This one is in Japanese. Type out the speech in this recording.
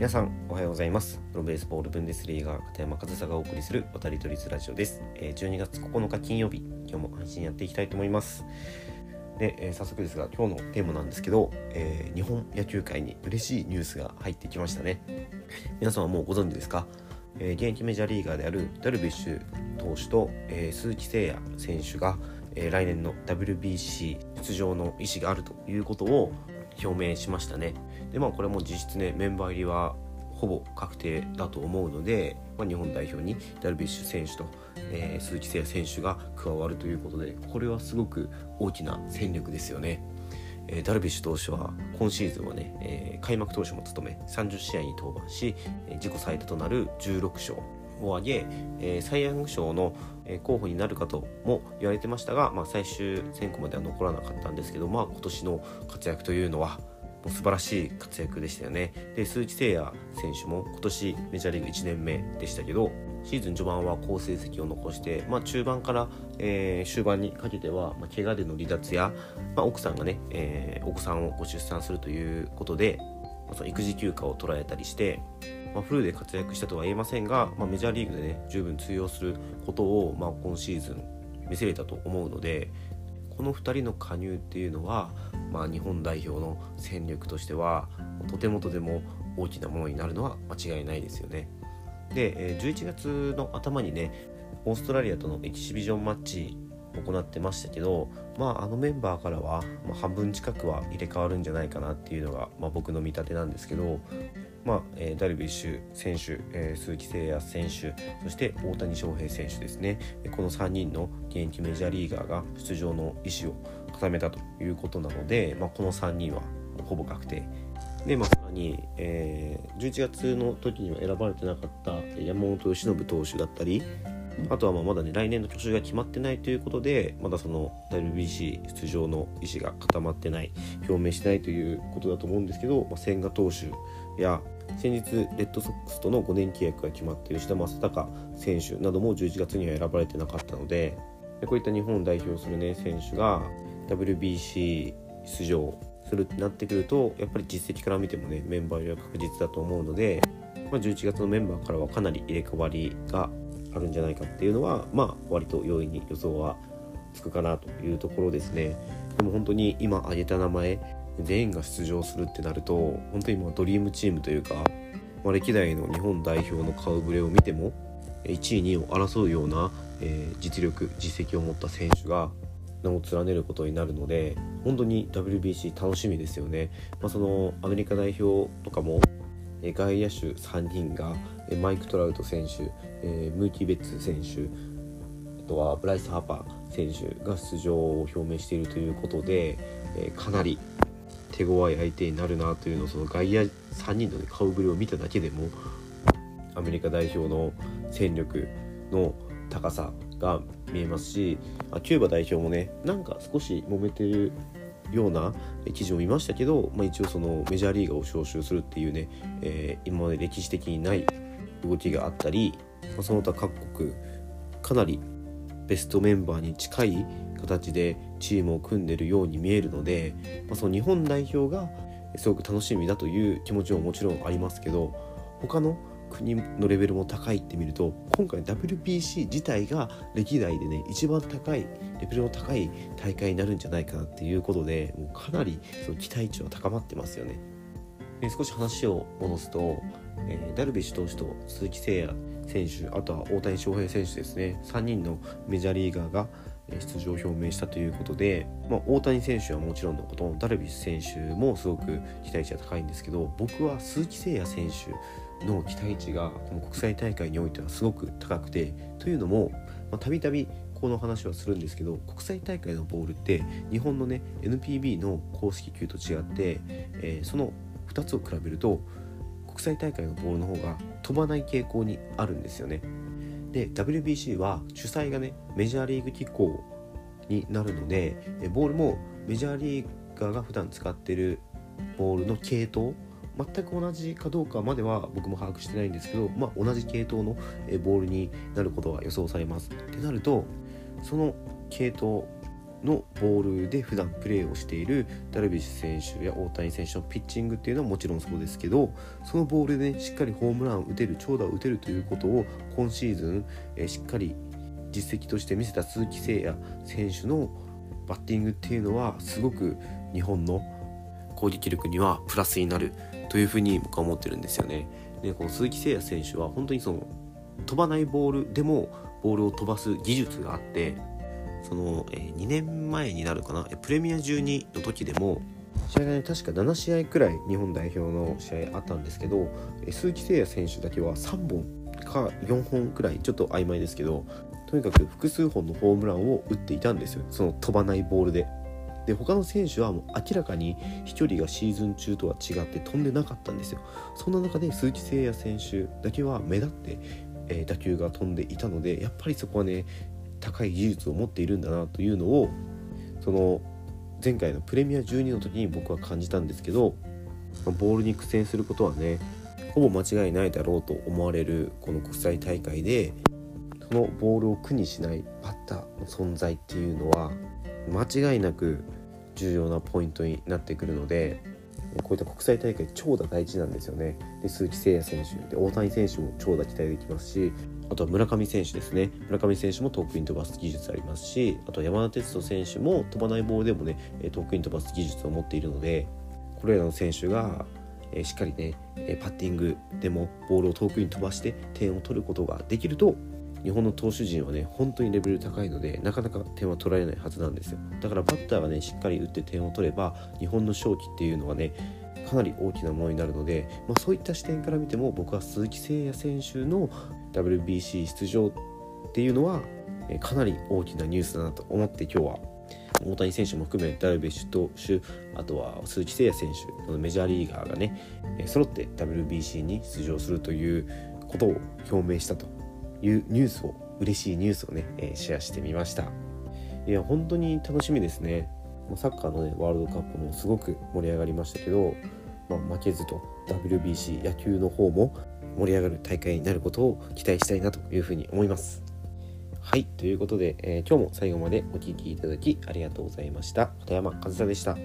皆さんおはようございます。プロベースボールブンデスリーガー片山和沙がお送りする渡り鳥ラジオです。12月9日金曜日今日も配信やっていきたいと思います。で、えー、早速ですが今日のテーマなんですけど、えー、日本野球界に嬉しいニュースが入ってきましたね。皆さんはもうご存知ですか、えー、現役メジャーリーガーであるダルビッシュ投手と、え鈴木誠也選手が、え来年の WBC 出場の意思があるということを表明しましたねでまあこれも実質ねメンバー入りはほぼ確定だと思うので、まあ、日本代表にダルビッシュ選手と、えー、鈴木誠也選手が加わるということでこれはすごく大きな戦力ですよね。えー、ダルビッシュ投手は今シーズンはね、えー、開幕投手も務め30試合に登板し、え自己最多となる16勝を挙げ、えー、サイ・ヤング賞の候補になるかとも言われてましたが、まあ、最終選考までは残らなかったんですけど、まあ、今年の活躍というのはもう素晴らしい活躍でしたよね。で鈴木誠也選手も今年メジャーリーグ1年目でしたけどシーズン序盤は好成績を残して、まあ、中盤から、えー、終盤にかけては、まあ、怪我での離脱や、まあ、奥さんがね、えー、お子さんをご出産するということで、まあ、その育児休暇を取られたりして、まあ、フルで活躍したとは言えませんが、まあ、メジャーリーグでね十分通用することを、まあ、今シーズン見せれたと思うのでこの2人の加入っていうのは、まあ、日本代表の戦力としてはとてもとても大きなものになるのは間違いないですよね。で11月の頭にねオーストラリアとのエキシビジョンマッチ行ってましたけど、まあ、あのメンバーからは、ま、半分近くは入れ替わるんじゃないかなっていうのが、まあ、僕の見立てなんですけど、まあえー、ダルビッシュ選手、えー、鈴木誠也選手そして大谷翔平選手ですね。この3人の現役メジャーリーガーが出場の意思を固めたということなので、まあ、この3人はほぼ確定。で、まあ、さらに、えー、11月の時には選ばれてなかった山本由伸投手だったりあとはまあまだね来年の去就が決まってないということでまだその WBC 出場の意思が固まってない表明してないということだと思うんですけど、まあ、千賀投手や先日レッドソックスとの5年契約が決まっている志田正尚選手なども11月には選ばれてなかったのでこういった日本を代表する、ね、選手が WBC 出場するってなってくるとやっぱり実績から見てもねメンバー入りは確実だと思うので、まあ、11月のメンバーからはかなり入れ替わりがあるんじゃないかっていうのはまあ割と容易に予想はつくかなというところですね。でも本当に今挙げた名前全員が出場するってなると本当に今ドリームチームというか、まあ、歴代の日本代表の顔ぶれを見ても1位2位を争うような、えー、実力実績を持った選手が名を連ねることになるので本当に WBC 楽しみですよね、まあ、そのアメリカ代表とかも外野手3人がマイク・トラウト選手、えー、ムーキー・ベッツ選手あとはブライス・ハーパー選手が出場を表明しているということで、え、かなり手強い相手になるなというのをその外野3人の、顔ぶれを見ただけでもアメリカ代表の戦力の高さが見えますしキューバ代表もねなんか少し揉めてるような記事を見ましたけど、まあ、一応そのメジャーリーガーを招集するっていうね、えー、今まで歴史的にない動きがあったり、まあ、その他各国かなりベストメンバーに近い形でチームを組んでるように見えるので、まあ、その日本代表がすごく楽しみだという気持ちももちろんありますけど他の国のレベルも高いって見ると今回 WBC 自体が歴代でね一番高いレベルの高い大会になるんじゃないかなっていうことでもうかなりその期待値は高まってますよね。で少し話を戻すと、えー、ダルビッシュ投手と鈴木誠也選手あとは大谷翔平選手ですね3人のメジャーリーガーが出場表明したということで、まあ、大谷選手はもちろんのことダルビッシュ選手もすごく期待値が高いんですけど僕は鈴木誠也選手の期待値がこの国際大会においてはすごく高くてというのもたびたびこの話はするんですけど国際大会のボールって日本のね NPB の公式球と違って、えー、その2つを比べると国際大会のボールの方が飛ばない傾向にあるんですよね。で WBC は主催がねメジャーリーグ機構になるのでボールもメジャーリーガーが普段使ってるボールの系統全く同じかどうかまでは僕も把握してないんですけど、まあ、同じ系統のボールになることが予想されます。ってなるとその系統のボールで普段プレーをしているダルビッシュ選手や大谷選手のピッチングっていうのはもちろんそうですけどそのボールで、ね、しっかりホームランを打てる長打を打てるということを今シーズン、え、しっかり実績として見せた鈴木誠也選手のバッティングっていうのはすごく日本の攻撃力にはプラスになるというふうに僕は思ってるんですよね。でこの鈴木誠也選手は本当にその飛ばないボールでもボールを飛ばす技術があってその、え、2年前になるかな？プレミア12の時でも試合がね確か7試合くらい日本代表の試合あったんですけど、鈴木誠也選手だけは3本か4本くらいちょっと曖昧ですけどとにかく複数本のホームランを打っていたんですよその飛ばないボールで。で他の選手はもう明らかに飛距離がシーズン中とは違って飛んでなかったんですよ。そんな中で鈴木誠也選手だけは目立って、えー、打球が飛んでいたのでやっぱりそこはね高い技術を持っているんだなというのをその前回のプレミア12の時に僕は感じたんですけどボールに苦戦することはねほぼ間違いないだろうと思われるこの国際大会でそのボールを苦にしないバッターの存在っていうのは間違いなく重要なポイントになってくるのでこういった国際大会長打大事なんですよね。で鈴木誠也選手で大谷選手も長打期待できますしあとは村上選手ですね。村上選手も遠くに飛ばす技術ありますしあとは山田哲人選手も飛ばないボールでもね遠くに飛ばす技術を持っているのでこれらの選手がしっかりねパッティングでもボールを遠くに飛ばして点を取ることができると日本の投手陣はね本当にレベル高いのでなかなか点は取られないはずなんですよ。だからバッターがねしっかり打って点を取れば日本の勝機っていうのはねかなり大きなものになるので、まあ、そういった視点から見ても僕は鈴木誠也選手の WBC 出場っていうのはかなり大きなニュースだなと思って今日は。大谷選手も含めダルビッシュ投手あとは鈴木誠也選手のメジャーリーガーがね揃って WBC に出場するということを表明したと。いうニュースを嬉しいニュースをね、え、シェアしてみました。いや本当に楽しみですね。サッカーのねワールドカップもすごく盛り上がりましたけど、まあ、負けずと WBC 野球の方も盛り上がる大会になることを期待したいなというふうに思います。はいということで、えー、今日も最後までお聴きいただきありがとうございました。片山和沙でした。